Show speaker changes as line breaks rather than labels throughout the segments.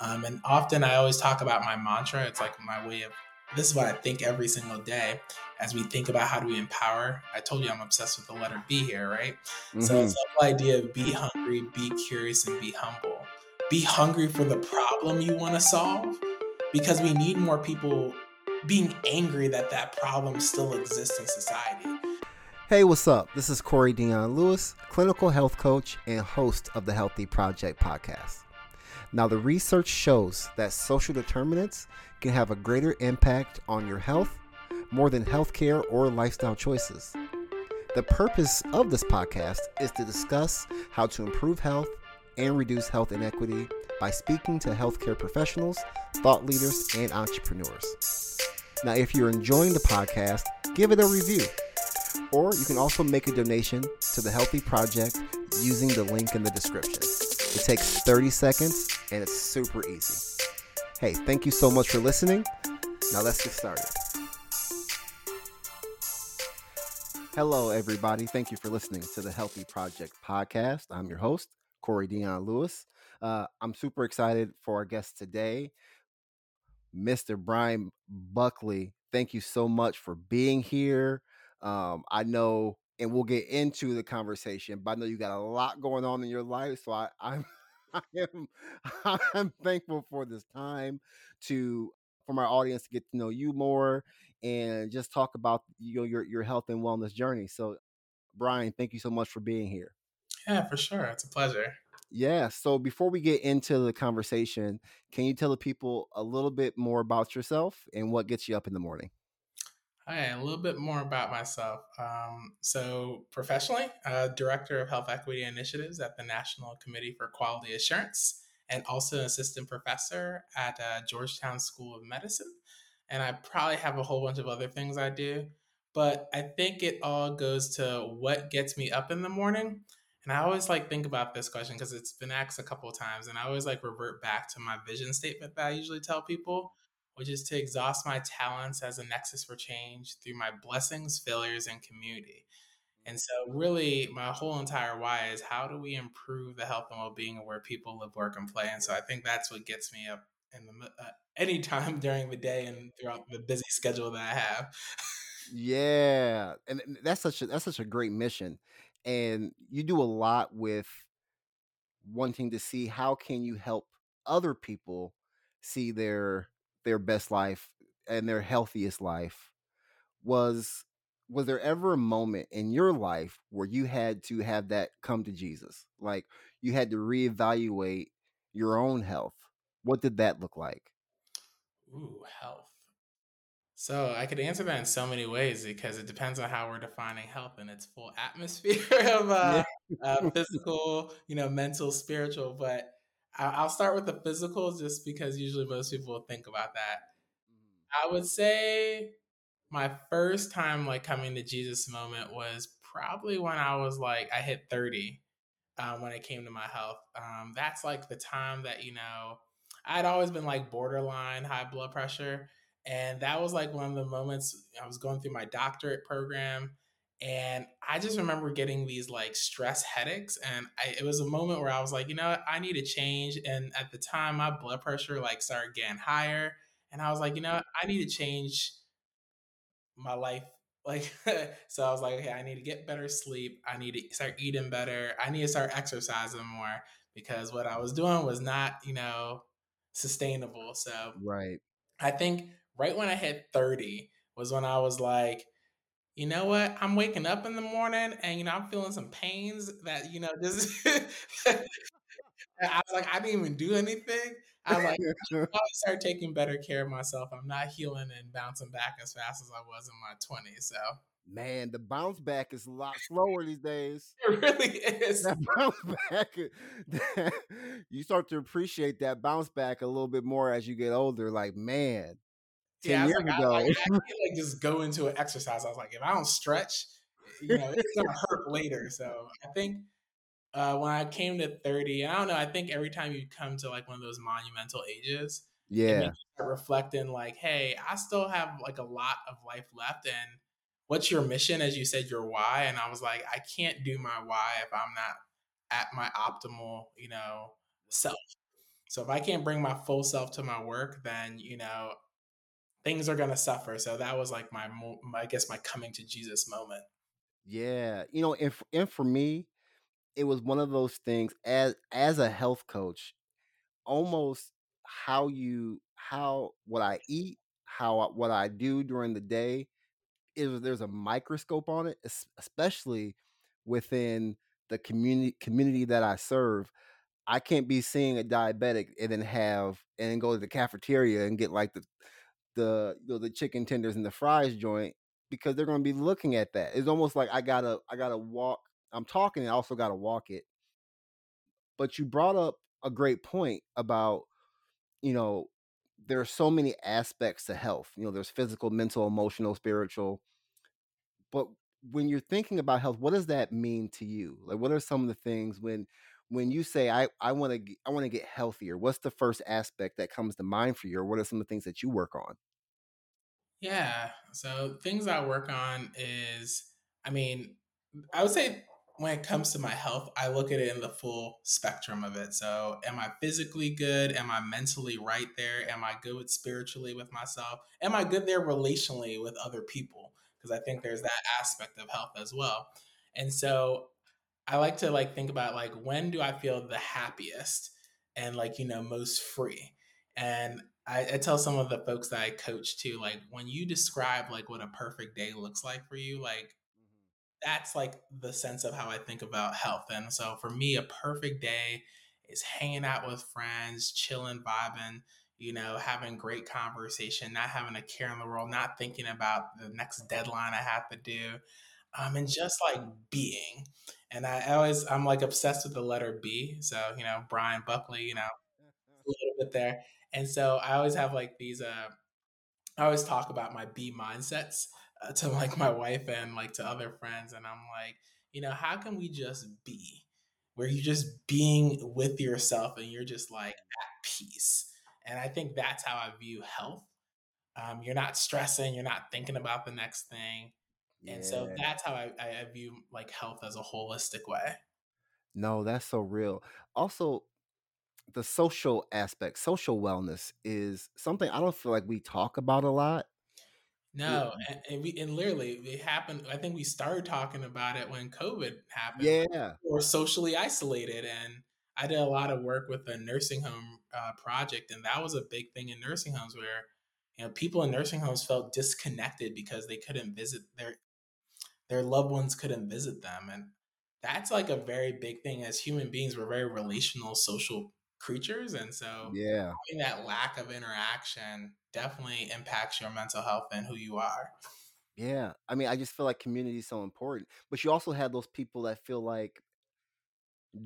Um, and often I always talk about my mantra. It's like my way of this is what I think every single day as we think about how do we empower. I told you I'm obsessed with the letter B here, right? Mm-hmm. So it's the whole idea of be hungry, be curious, and be humble. Be hungry for the problem you want to solve because we need more people being angry that that problem still exists in society.
Hey, what's up? This is Corey Dion Lewis, clinical health coach and host of the Healthy Project podcast. Now, the research shows that social determinants can have a greater impact on your health more than healthcare or lifestyle choices. The purpose of this podcast is to discuss how to improve health and reduce health inequity by speaking to healthcare professionals, thought leaders, and entrepreneurs. Now, if you're enjoying the podcast, give it a review. Or you can also make a donation to the Healthy Project using the link in the description. It takes 30 seconds and it's super easy. Hey, thank you so much for listening. Now let's get started. Hello, everybody. Thank you for listening to the Healthy Project podcast. I'm your host, Corey Dion Lewis. Uh, I'm super excited for our guest today, Mr. Bryan Buckley. Thank you so much for being here. Um, I know, and we'll get into the conversation, but I know you got a lot going on in your life. So I, I'm I am I'm thankful for this time to for my audience to get to know you more and just talk about you know, your your health and wellness journey. So, Bryan, thank you so much for being here.
Yeah, for sure. It's a pleasure.
Yeah. So before we get into the conversation, can you tell the people a little bit more about yourself and what gets you up in the morning?
A little bit more about myself. Um, so, professionally, uh, Director of Health Equity Initiatives at the National Committee for Quality Assurance, and also an assistant professor at uh, Georgetown School of Medicine. And I probably have a whole bunch of other things I do, but I think it all goes to what gets me up in the morning. And I always like think about this question because it's been asked a couple times, and I always like revert back to my vision statement that I usually tell people which is to exhaust my talents as a nexus for change through my blessings, failures, and community. And so, really, my whole entire why is how do we improve the health and well being of where people live, work, and play? And so, I think that's what gets me up in the uh, any time during the day and throughout the busy schedule that I have.
yeah, and that's such a that's such a great mission, and you do a lot with wanting to see how can you help other people see their their best life and their healthiest life was was there ever a moment in your life where you had to have that come to Jesus? Like you had to reevaluate your own health. What did that look like?
Ooh, health. So I could answer that in so many ways because it depends on how we're defining health and its full atmosphere of uh, uh, physical, you know, mental, spiritual. But I'll start with the physical just because usually most people think about that. I would say my first time like coming to Jesus moment was probably when I was like I hit 30 um, when it came to my health. Um, that's like the time that you know I'd always been like borderline high blood pressure, and that was like one of the moments I was going through my doctorate program and I just mm-hmm. remember getting these like stress headaches. And I, it was a moment where I was like, you know what? I need to change. And at the time, my blood pressure like started getting higher. And I was like, you know what? I need to change my life. Like, so I was like, okay, I need to get better sleep. I need to start eating better. I need to start exercising more because what I was doing was not, you know, sustainable. So,
right.
I think right when I hit 30 was when I was like, you know what? I'm waking up in the morning and you know I'm feeling some pains that you know just I was like I didn't even do anything. I was like I start taking better care of myself. I'm not healing and bouncing back as fast as I was in my 20s. So
man, the bounce back is a lot slower these days.
It really is.
That bounce back, you start to appreciate that bounce back a little bit more as you get older. Like man,
yeah, years like, ago. I, I can't like just go into an exercise. I was like, if I don't stretch, you know, it's gonna hurt later. So I think uh, when I came to 30, I don't know, I think every time you come to like one of those monumental ages,
yeah,
reflecting like, hey, I still have like a lot of life left, and what's your mission? As you said, your why, and I was like, I can't do my why if I'm not at my optimal, you know, self. So if I can't bring my full self to my work, then you know things are gonna suffer. So that was like my, my I guess my coming to Jesus moment.
Yeah, you know, and for, and for me, it was one of those things as as a health coach, almost how you how what I eat, how what I do during the day is there's a microscope on it, especially within the community community that I serve. I can't be seeing a diabetic and then have and then go to the cafeteria and get like the the you know the chicken tenders and the fries joint because they're going to be looking at that. It's almost like I gotta I gotta walk. I'm talking, and I also gotta walk it. But you brought up a great point about you know there are so many aspects to health. You know, there's physical, mental, emotional, spiritual. But when you're thinking about health, what does that mean to you? Like, what are some of the things when when you say I I want to I want to get healthier? What's the first aspect that comes to mind for you, or what are some of the things that you work on?
Yeah. So things I work on is, I mean, I would say when it comes to my health, I look at it in the full spectrum of it. So, am I physically good? Am I mentally right there? Am I good with spiritually with myself? Am I good there relationally with other people? Because I think there's that aspect of health as well. And so, I like to like think about like when do I feel the happiest and like you know most free. And I, I, tell some of the folks that I coach too, like when you describe like what a perfect day looks like for you, like mm-hmm. that's like the sense of how I think about health. And so for me, a perfect day is hanging out with friends, chilling, vibing, you know, having great conversation, not having a care in the world, not thinking about the next deadline I have to do, um, and just like being. And I always, I'm like obsessed with the letter B. So, you know, Bryan Buckley, you know, a little bit there. And so I always have like these, uh, I always talk about my B mindsets uh, to like my wife and like to other friends. And I'm like, you know, how can we just be where you're just being with yourself and you're just like at peace? And I think that's how I view health. Um, you're not stressing, you're not thinking about the next thing. Yeah. And so that's how I, I view like health as a holistic way.
No, that's so real. Also, the social aspect, social wellness is something I don't feel like we talk about a lot.
No, and, and, we and literally it happened. I think we started talking about it when COVID happened.
Yeah,
we were socially isolated, and I did a lot of work with a nursing home uh, project, and that was a big thing in nursing homes where you know people in nursing homes felt disconnected because they couldn't visit their their loved ones couldn't visit them, and that's like a very big thing. As human beings, we're very relational, social creatures. And so
yeah,
having that lack of interaction definitely impacts your mental health and who you are.
Yeah. I mean, I just feel like community is so important. But you also have those people that feel like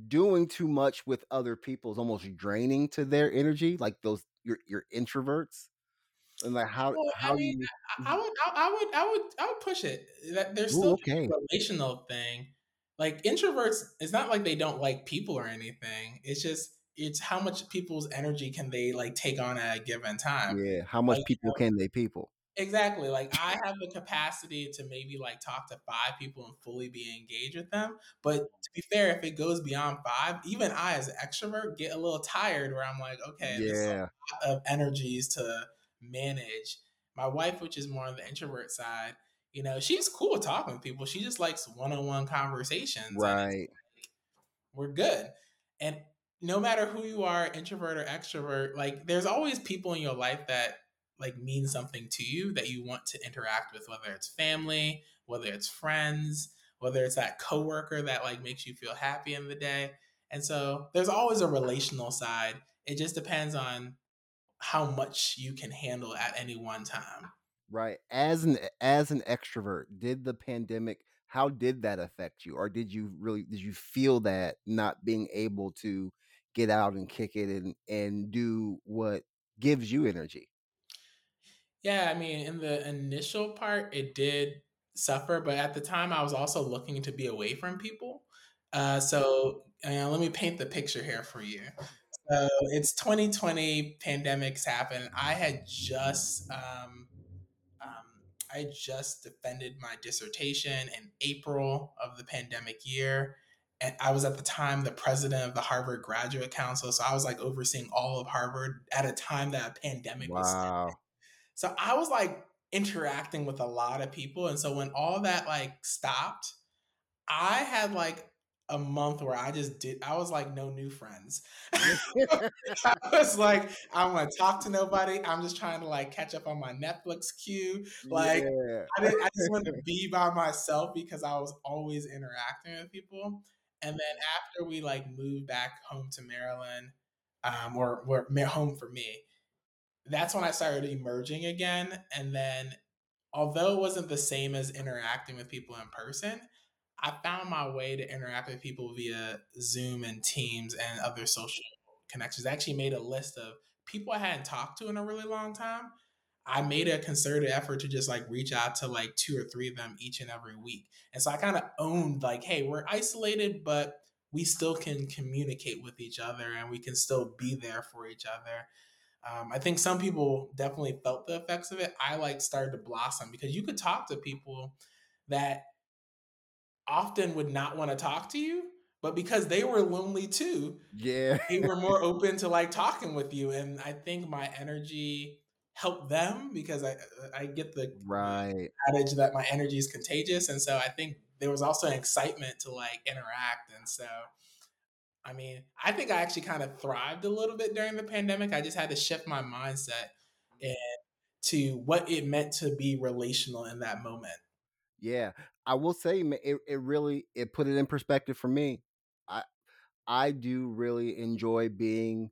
doing too much with other people is almost draining to their energy, like those your your introverts. And like how well, how I mean,
you I, I, mm-hmm. would I, would I would I would push it. That there's still Ooh, okay. a relational thing. Like introverts, it's not like they don't like people or anything. It's just it's how much people's energy can they like take on at a given time.
Yeah, how much like, people you know, can they people?
Exactly. Like I have the capacity to maybe like talk to five people and fully be engaged with them. But to be fair, if it goes beyond five, even I as an extrovert get a little tired where I'm like, okay, yeah. a lot of energies to manage. My wife, which is more on the introvert side, you know, she's cool talking with people. She just likes one-on-one conversations.
Right. Like,
we're good. And no matter who you are, introvert or extrovert, like there's always people in your life that like mean something to you that you want to interact with, whether it's family, whether it's friends, whether it's that coworker that like makes you feel happy in the day. And so there's always a relational side. It just depends on how much you can handle at any one time.
Right. As an as an extrovert, did the pandemic how did that affect you or did you really did you feel that not being able to get out and kick it and and do what gives you energy.
Yeah, I mean, in the initial part, it did suffer, but at the time, I was also looking to be away from people. Uh, so uh, let me paint the picture here for you. So it's 2020, pandemics happen. I had just um, um, I just defended my dissertation in April of the pandemic year. and I was at the time the president of the Harvard Graduate Council. So I was like overseeing all of Harvard at a time that a pandemic wow. was. So I was like interacting with a lot of people. And so when all that like stopped, I had like a month where I just did I was like no new friends. I was like, I don't want to talk to nobody. I'm just trying to like catch up on my Netflix queue. Like yeah. I, I just wanted to be by myself because I was always interacting with people. And then after we like moved back home to Maryland, um, or, or home for me, that's when I started emerging again. And then, although it wasn't the same as interacting with people in person, I found my way to interact with people via Zoom and Teams and other social connections. I actually made a list of people I hadn't talked to in a really long time. I made a concerted effort to just like reach out to like two or three of them each and every week. And so I kind of owned like, hey, we're isolated, but we still can communicate with each other and we can still be there for each other. Um, I think some people definitely felt the effects of it. I like started to blossom because you could talk to people that often would not want to talk to you, but because they were lonely too,
yeah,
they were more open to like talking with you. And I think my energy helped them because I I get the
right
adage that my energy is contagious, and so I think there was also an excitement to like interact, and so I mean, I think I actually kind of thrived a little bit during the pandemic. I just had to shift my mindset and to what it meant to be relational in that moment.
Yeah, I will say it, it really it put it in perspective for me. I I do really enjoy being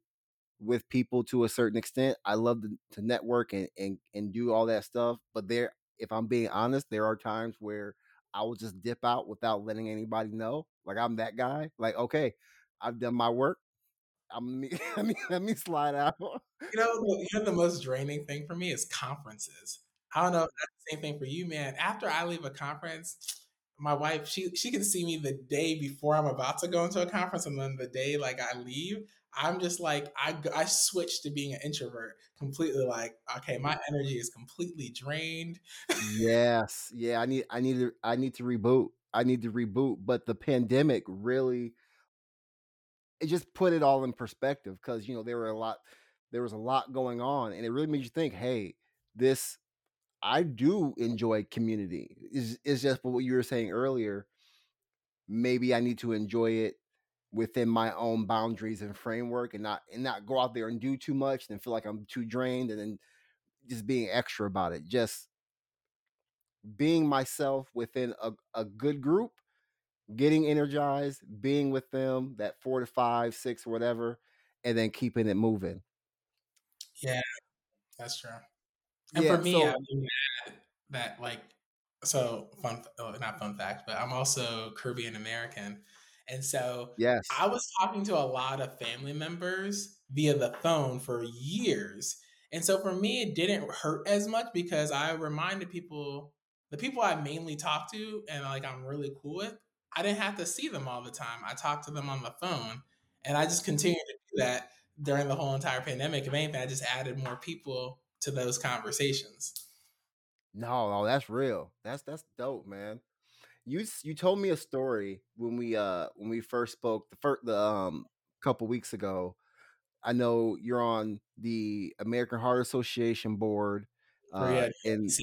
with people to a certain extent. I love to, to network and, and and do all that stuff, but there if I'm being honest, there are times where I will just dip out without letting anybody know. Like I'm that guy. Like, okay, I've done my work. I'm let me let me slide out.
You know, you know the most draining thing for me is conferences. I don't know that's the same thing for you, man. After I leave a conference, my wife she she can see me the day before I'm about to go into a conference, and then the day like I leave, I'm just like I I switch to being an introvert completely. Like okay, my energy is completely drained.
yes, yeah, I need I need to I need to reboot. I need to reboot. But the pandemic really it just put it all in perspective because you know there were a lot there was a lot going on and it really made you think hey this i do enjoy community is is just what you were saying earlier maybe i need to enjoy it within my own boundaries and framework and not and not go out there and do too much and feel like i'm too drained and then just being extra about it just being myself within a, a good group getting energized, being with them, that four to five, six, whatever, and then keeping it moving.
Yeah, that's true. And yeah, for me, so, I mean that, that like so fun, oh, not fun fact, but I'm also Caribbean American. And so
yes.
I was talking to a lot of family members via the phone for years. And so for me, it didn't hurt as much because I reminded people, the people I mainly talk to and like I'm really cool with, I didn't have to see them all the time. I talked to them on the phone, and I just continued to do that during the whole entire pandemic. If anything, I just added more people to those conversations.
No, no, that's real. That's that's dope, man. You you told me a story when we uh when we first spoke the first the um couple weeks ago. I know you're on the American Heart Association board, uh, and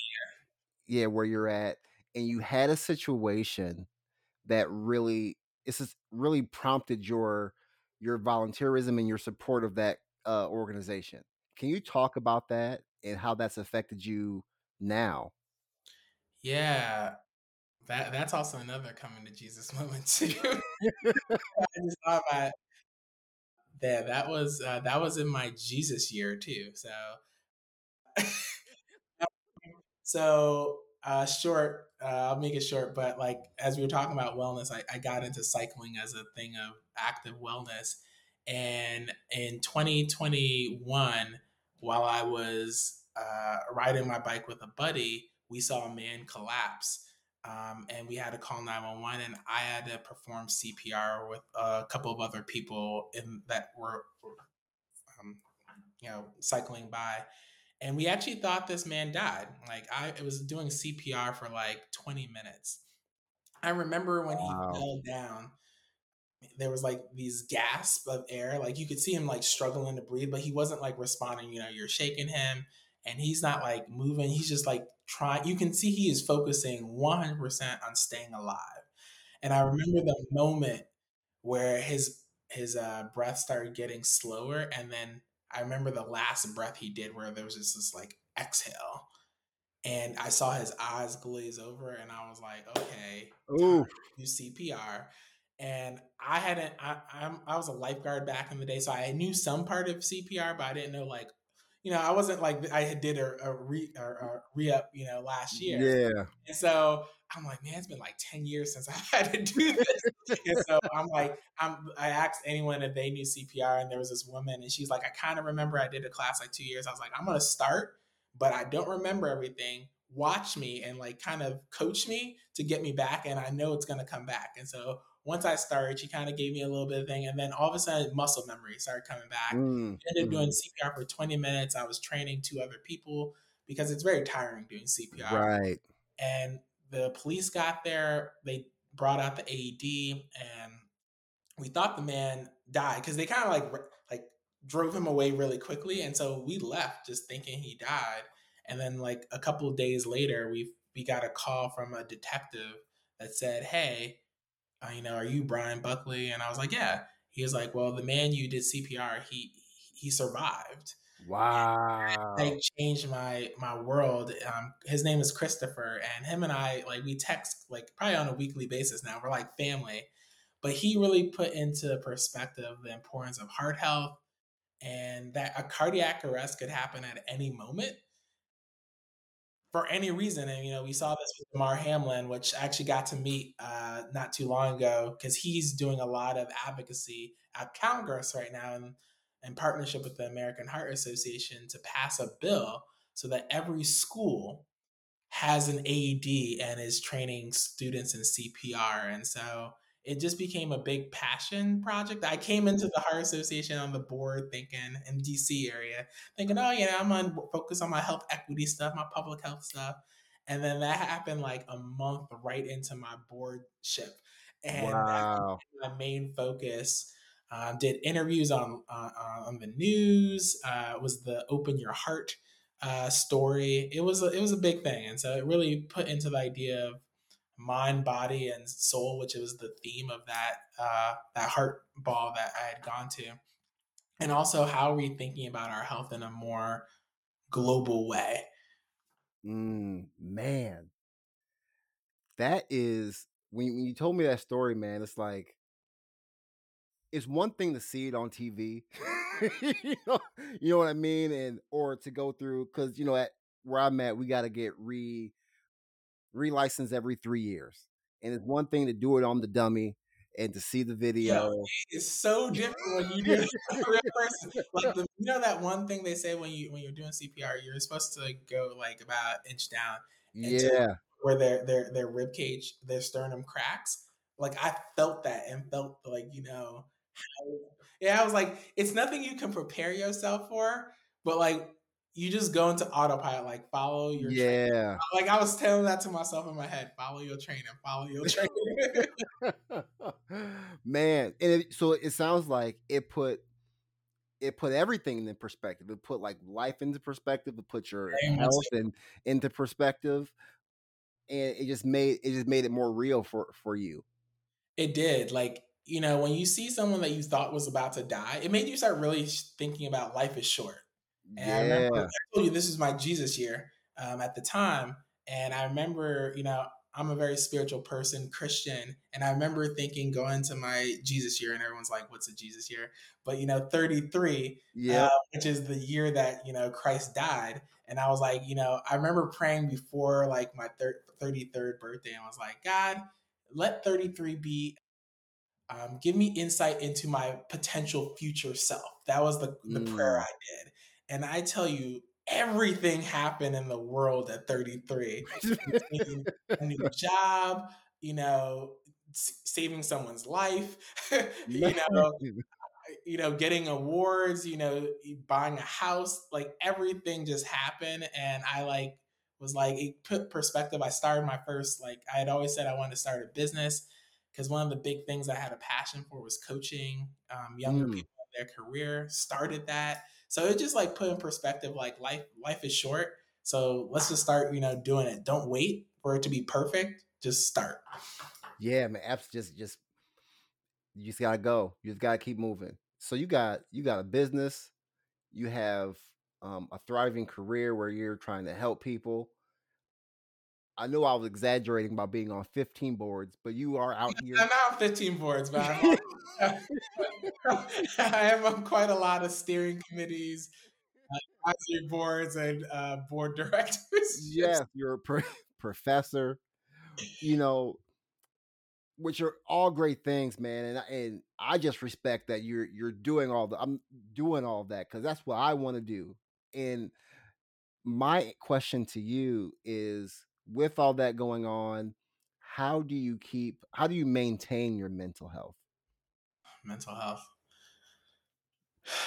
yeah, where you're at, and you had a situation that really it's just really prompted your your volunteerism and your support of that uh, organization. Can you talk about that and how that's affected you now?
Yeah, that that's also another coming to Jesus moment too. I just thought about that. That was uh, that was in my Jesus year too. So, so uh, short. Uh, I'll make it short, but like as we were talking about wellness, I, I got into cycling as a thing of active wellness, and in 2021, while I was uh, riding my bike with a buddy, we saw a man collapse. Um, and we had to call 911 and i had to perform cpr with a couple of other people in that were um, you know cycling by and we actually thought this man died. Like I it was doing CPR for like 20 minutes. I remember when wow. he fell down, there was like these gasps of air. Like you could see him like struggling to breathe, but he wasn't like responding. You know, you're shaking him and he's not like moving. He's just like trying. You can see he is focusing 100% on staying alive. And I remember the moment where his his uh, breath started getting slower, and then I remember the last breath he did where there was just this like exhale, and I saw his eyes glaze over, and I was like, okay, do CPR. And I hadn't. I, I'm. I was a lifeguard back in the day, so I knew some part of CPR, but I didn't know like you know, I wasn't like I had did a, a re a, a re up, you know, last year.
Yeah.
And so I'm like, man, it's been like ten years since I had to do this. and so I'm like, I'm. I asked anyone if they knew CPR, and there was this woman, and she's like, I kind of remember I did a class like two years. I was like, I'm gonna start, but I don't remember everything. Watch me and like kind of coach me to get me back, and I know it's gonna come back. And so once I started, she kind of gave me a little bit of thing, and then all of a sudden, muscle memory started coming back. Mm, ended up doing mm-hmm. CPR for 20 minutes. I was training two other people because it's very tiring doing CPR.
Right.
And the police got there. They brought out the AED, and we thought the man died because they kind of like like drove him away really quickly, and so we left just thinking he died. And then like a couple of days later, we we got a call from a detective that said, "Hey." Uh, you know, are you Bryan Buckley? And I was like, yeah. He was like, well, the man you did CPR, he he survived.
Wow.
I changed my my world. Um, his name is Christopher, and him and I like we text like probably on a weekly basis now. We're like family. But he really put into perspective the importance of heart health and that a cardiac arrest could happen at any moment for any reason. And, you know, we saw this with Damar Hamlin, which I actually got to meet uh, not too long ago because he's doing a lot of advocacy at Congress right now in, in partnership with the American Heart Association to pass a bill so that every school has an AED and is training students in CPR. And so it just became a big passion project. I came into the Heart Association on the board thinking in DC area, thinking, oh, yeah, I'm on focus on my health equity stuff, my public health stuff. And then that happened like a month right into my boardship. And wow. my main focus. Um, did interviews on uh, on the news. Uh, was the Open Your Heart uh, story. It was a, it was a big thing, and so it really put into the idea of mind, body, and soul, which was the theme of that uh, that heart ball that I had gone to, and also how are we thinking about our health in a more global way?
Mm, man, that is when when you told me that story, man. It's like it's one thing to see it on TV, you know, you know what I mean, and or to go through because you know at where I'm at, we got to get re relicense every three years. And it's one thing to do it on the dummy and to see the video.
It's so different when you do it real person. Like the, you know that one thing they say when you when you're doing CPR, you're supposed to go like about inch down.
Yeah.
Where their their their rib cage, their sternum cracks. Like I felt that and felt like you know, how, yeah. I was like, it's nothing you can prepare yourself for, but like you just go into autopilot, like follow your
yeah.
Training. Like I was telling that to myself in my head, follow your training, follow your training.
Man, and it, so it sounds like it put it put everything in perspective. It put like life into perspective. It put your health and into perspective, and it just made it just made it more real for for you.
It did. Like you know, when you see someone that you thought was about to die, it made you start really thinking about life is short and yeah. I remember I told you this is my Jesus year um, at the time. And I remember, you know, I'm a very spiritual person, Christian, and I remember thinking going to my Jesus year, and everyone's like, "What's a Jesus year?" But you know, 33, yeah, uh, which is the year that you know Christ died, and I was like, you know, I remember praying before like my thir- 33rd birthday, and I was like, God, let 33 be um, give me insight into my potential future self. That was the, the mm. prayer I did. And I tell you, everything happened in the world at 33. a new job, you know, saving someone's life, you know, you know, getting awards, you know, buying a house, like everything just happened. And I like was like, it put perspective. I started my first, like, I had always said I wanted to start a business because one of the big things I had a passion for was coaching um, younger mm. people their career. Started that, so it just like put in perspective, like life life is short. So let's just start, you know, doing it. Don't wait for it to be perfect. Just start.
Yeah, man. Apps just just you just gotta go. You just gotta keep moving. So you got you got a business, you have um, a thriving career where you're trying to help people. I know I was exaggerating about being on 15 boards, but you are out here.
I'm not on 15 boards, but I'm I am on quite a lot of steering committees, uh, advisory boards, and uh, board directors.
Yes, you're a pro- professor. You know, which are all great things, man. And and I just respect that you're you're doing all the I'm doing all that because that's what I want to do. And my question to you is, with all that going on, how do you keep how do you maintain your mental health?
Mental health.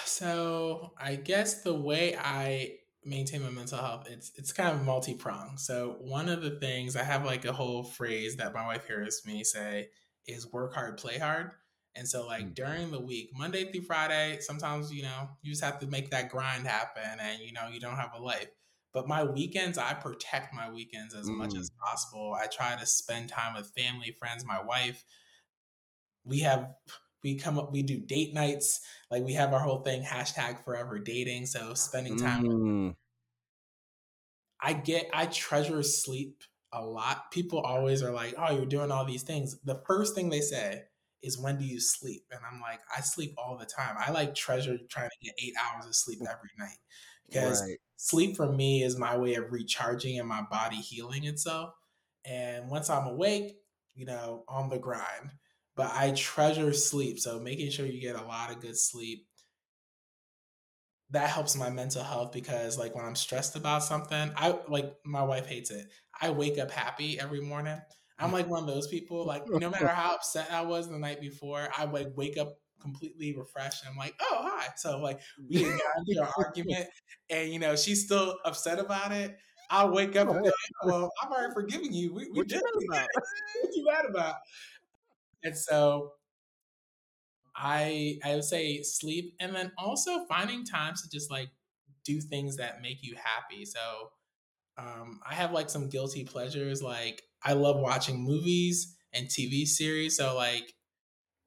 So I guess the way I maintain my mental health it's it's kind of multi-pronged so one of the things i have like a whole phrase that my wife hears me say is work hard play hard and so like mm. during the week monday through friday sometimes you know you just have to make that grind happen and you know you don't have a life but my weekends i protect my weekends as mm. much as mm. possible i try to spend time with family friends my wife we have we come up we do date nights like we have our whole thing hashtag forever dating so spending time mm. i get i treasure sleep a lot. People always are like oh you're doing all these things. The first thing they say is when do you sleep? And i'm like i sleep all the time. I like treasure trying to get eight hours of sleep every night. Because right. sleep for me is my way of recharging and my body healing itself. And once i'm awake you know on the grind but I treasure sleep. So making sure you get a lot of good sleep that helps my mental health because like when I'm stressed about something, I like my wife hates it. I wake up happy every morning. I'm like one of those people, like no matter how upset I was the night before, I like wake up completely refreshed. I'm like, oh hi. So like we got into an argument and you know, she's still upset about it. I'll wake up and go, oh, well, I've already forgiven you. We, we what did you mad about? what you mad about? And so I I would say sleep and then also finding times to just like do things that make you happy. So um, I have like some guilty pleasures. Like I love watching movies and TV series. So like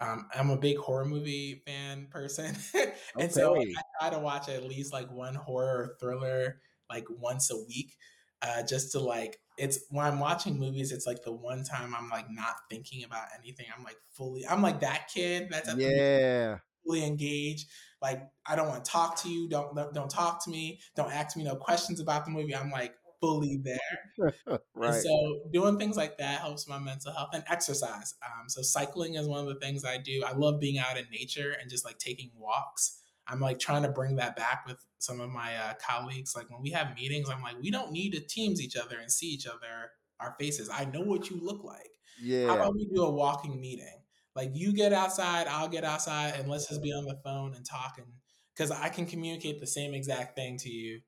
um, I'm a big horror movie fan person, and okay. so I try to watch at least like one horror or thriller like once a week, uh, just to like it's when I'm watching movies, it's like the one time I'm like not thinking about anything. I'm like fully, I'm like that kid that's at
yeah.
fully engaged. Like I don't want to talk to you. Don't don't talk to me. Don't ask me no questions about the movie. I'm like fully there. right. And so doing things like that helps my mental health and exercise. Um, so cycling is one of the things I do. I love being out in nature and just like taking walks. I'm like trying to bring that back with some of my uh, colleagues. Like when we have meetings, I'm like, we don't need to teams each other and see each other our faces. I know what you look like.
Yeah.
How about we do a walking meeting? Like you get outside, I'll get outside, and let's just be on the phone and talking because I can communicate the same exact thing to you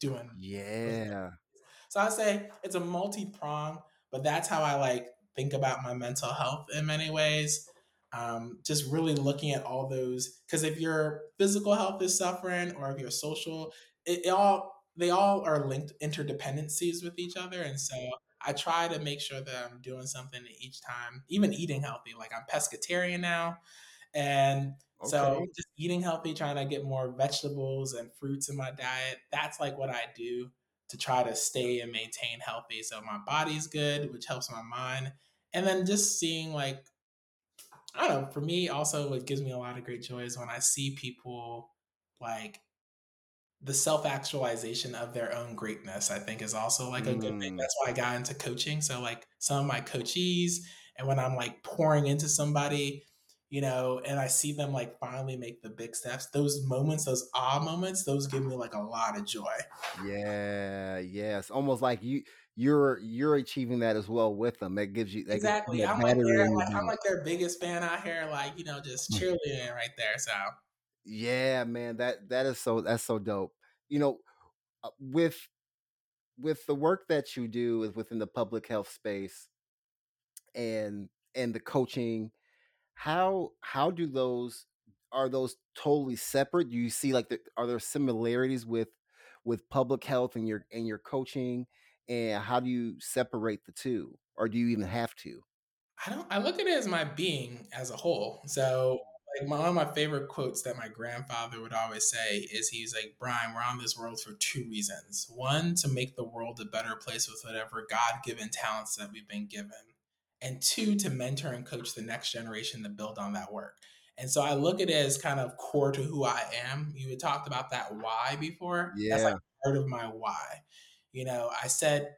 doing.
Yeah.
So I say it's a multi prong, but that's how I like think about my mental health in many ways um, just really looking at all those because if your physical health is suffering or if your social it, it, all they all are linked interdependencies with each other. And so i try to make sure that i'm doing something each time even eating healthy. Like i'm pescatarian now. And okay. so just eating healthy trying to get more vegetables and fruits in my diet that's like what i do to try to stay and maintain healthy. So my body's good which helps my mind. And then just seeing like I don't know. For me, also, what gives me a lot of great joy is when I see people like the self actualization of their own greatness. I think is also like a good thing. Mm. That's why I got into coaching. So like some of my coachees, and when I'm like pouring into somebody, you know, and I see them like finally make the big steps, those moments, those ah moments, those give me like a lot of joy.
Yeah, yeah. It's almost like you you're you're achieving that as well with them. That gives you that
exactly.
Gives
you I'm like their, like I'm like their biggest fan out here. Like you know, just mm. cheerleading right there. So
yeah, man, that that is so that's so dope. You know, uh, with with the work that you do within the public health space, and and the coaching how how do those are those totally separate do you see like the, are there similarities with with public health and your and your coaching and how do you separate the two or do you even have to
I don't. I look at it as my being as a whole. So, like my, one of my favorite quotes that my grandfather would always say is, "He's like Bryan, we're on this world for two reasons. One, to make the world a better place with whatever God-given talents that we've been given, and two, to mentor and coach the next generation to build on that work." And so I look at it as kind of core to who I am. You had talked about that why before.
Yeah.
That's like part of my why. You know, I said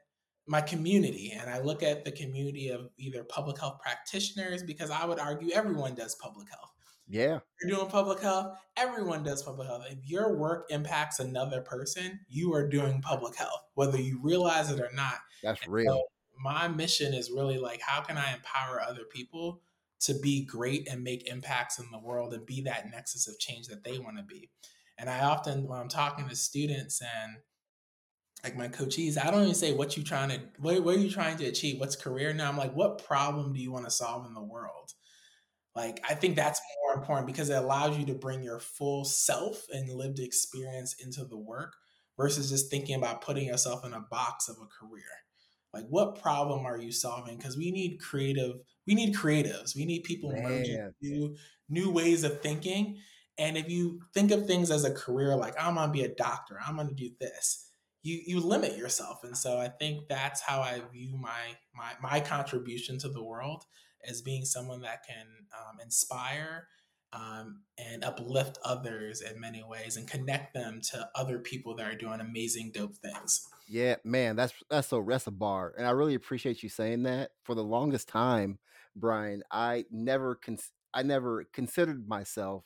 my community and I look at the community of either public health practitioners because I would argue everyone does public health.
Yeah.
You're doing public health, everyone does public health. If your work impacts another person, you are doing public health, whether you realize it or not.
That's and real. So
my mission is really like how can I empower other people to be great and make impacts in the world and be that nexus of change that they want to be. And I often when I'm talking to students and like my coachees, I don't even say what you trying to what, what are you trying to achieve? What's career now? I'm like, what problem do you want to solve in the world? Like, I think that's more important because it allows you to bring your full self and lived experience into the work versus just thinking about putting yourself in a box of a career. Like, what problem are you solving? Because we need creative, we need creatives, we need people merging new new ways of thinking. And if you think of things as a career, like I'm gonna be a doctor, I'm gonna do this you you limit yourself. And so i think that's how i view my my my contribution to the world as being someone that can um, inspire um, and uplift others in many ways and connect them to other people that are doing amazing dope things.
Yeah man that's that's so that's a bar and i really appreciate you saying that. For the longest time bryan i never cons- i never considered myself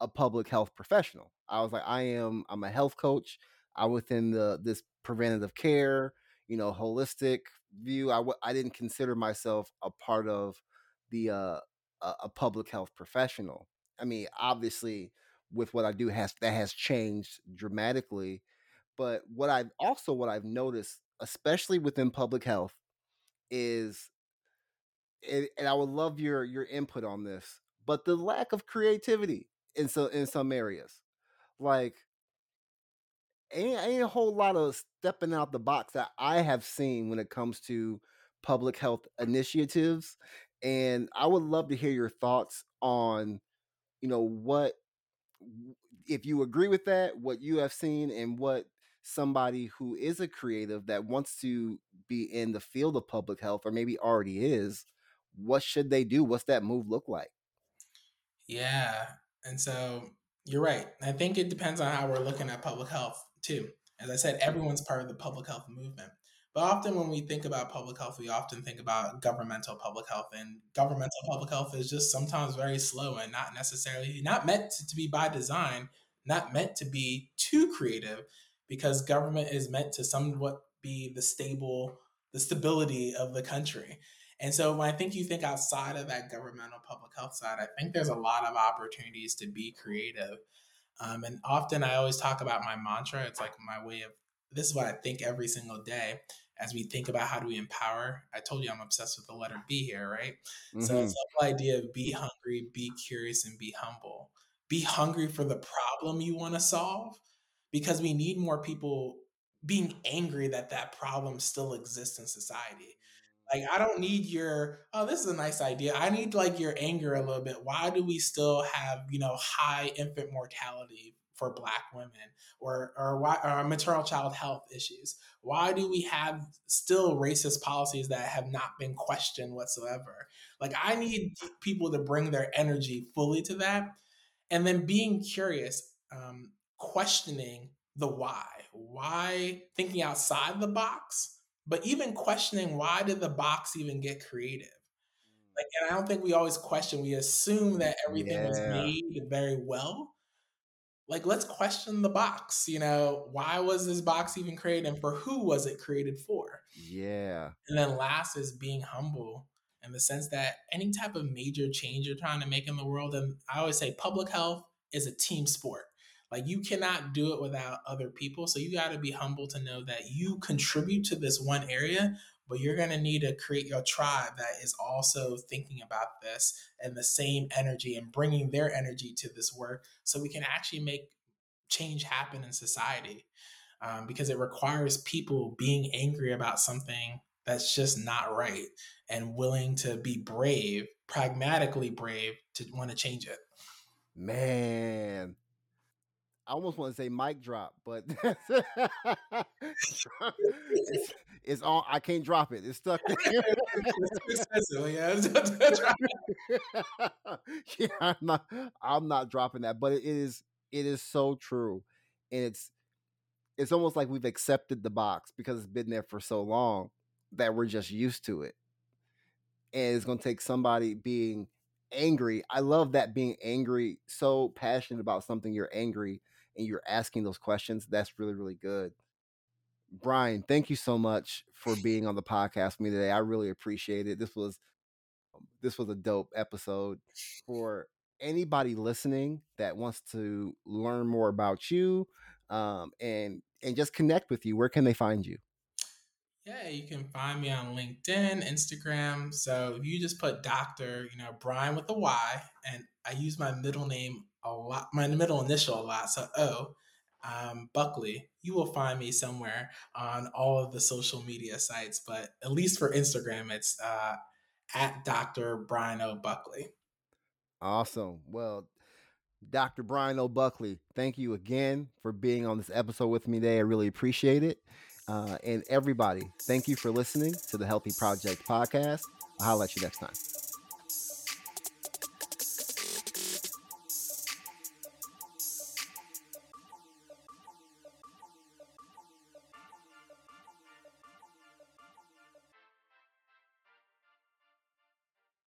a public health professional. I was like i am i'm a health coach I within the this preventative care, you know, holistic view. I w- I didn't consider myself a part of the uh, a, a public health professional. I mean, obviously, with what I do has that has changed dramatically. But what I've also what I've noticed, especially within public health, is and, and I would love your your input on this, but the lack of creativity in so in some areas. Like ain't, ain't a whole lot of stepping out the box that I have seen when it comes to public health initiatives. And I would love to hear your thoughts on, you know, what if you agree with that, what you have seen, and what somebody who is a creative that wants to be in the field of public health or maybe already is, what should they do? What's that move look like?
Yeah. And so you're right. I think it depends on how we're looking at public health too. As I said, everyone's part of the public health movement. But often when we think about public health, we often think about governmental public health. And governmental public health is just sometimes very slow and not necessarily, not meant to be by design, not meant to be too creative, because government is meant to somewhat be the stable, the stability of the country. And so when I think you think outside of that governmental public health side, I think there's a lot of opportunities to be creative um, and often I always talk about my mantra. It's like my way of this is what I think every single day as we think about how do we empower. I told you I'm obsessed with the letter B here, right? Mm-hmm. So it's the whole idea of be hungry, be curious, and be humble. Be hungry for the problem you want to solve because we need more people being angry that that problem still exists in society. Like I don't need your oh this is a nice idea. I need like your anger a little bit. Why do we still have, you know, high infant mortality for black women or or why or maternal child health issues? Why do we have still racist policies that have not been questioned whatsoever? Like I need people to bring their energy fully to that and then being curious, um, questioning the why. Why thinking outside the box but even questioning why did the box even get creative? Mm. Like, and I don't think we always question. We assume that everything yeah. was made very well. Like, let's question the box. You know, why was this box even created, and for who was it created for?
Yeah.
And then last is being humble in the sense that any type of major change you're trying to make in the world, and I always say public health is a team sport. Like you cannot do it without other people. So you got to be humble to know that you contribute to this one area, but you're going to need to create your tribe that is also thinking about this and the same energy and bringing their energy to this work so we can actually make change happen in society um, because it requires people being angry about something that's just not right and willing to be brave, pragmatically brave to want to change it.
Man, I almost want to say mic drop, but it's, it's on. I can't drop it. It's stuck there. yeah, I'm not. I'm not dropping that, but it is. It is so true, and it's. It's almost like we've accepted the box because it's been there for so long that we're just used to it, and it's going to take somebody being angry. I love that being angry, so passionate about something. You're angry and you're asking those questions. That's really really good. Bryan, thank you so much for being on the podcast with me today. I really appreciate it. This was um, this was a dope episode for anybody listening that wants to learn more about you um, and and just connect with you. Where can they find you?
Yeah, you can find me on LinkedIn, Instagram. So if you just put Doctor, you know Bryan with a Y, and I use my middle name a lot, my middle initial a lot. So O um, Buckley, you will find me somewhere on all of the social media sites, but at least for Instagram, it's uh, at Dr. Bryan O. Buckley.
Awesome. Well, Dr. Bryan O. Buckley, thank you again for being on this episode with me today. I really appreciate it. Uh, and everybody, thank you for listening to the Healthy Project podcast. I'll holler you next time.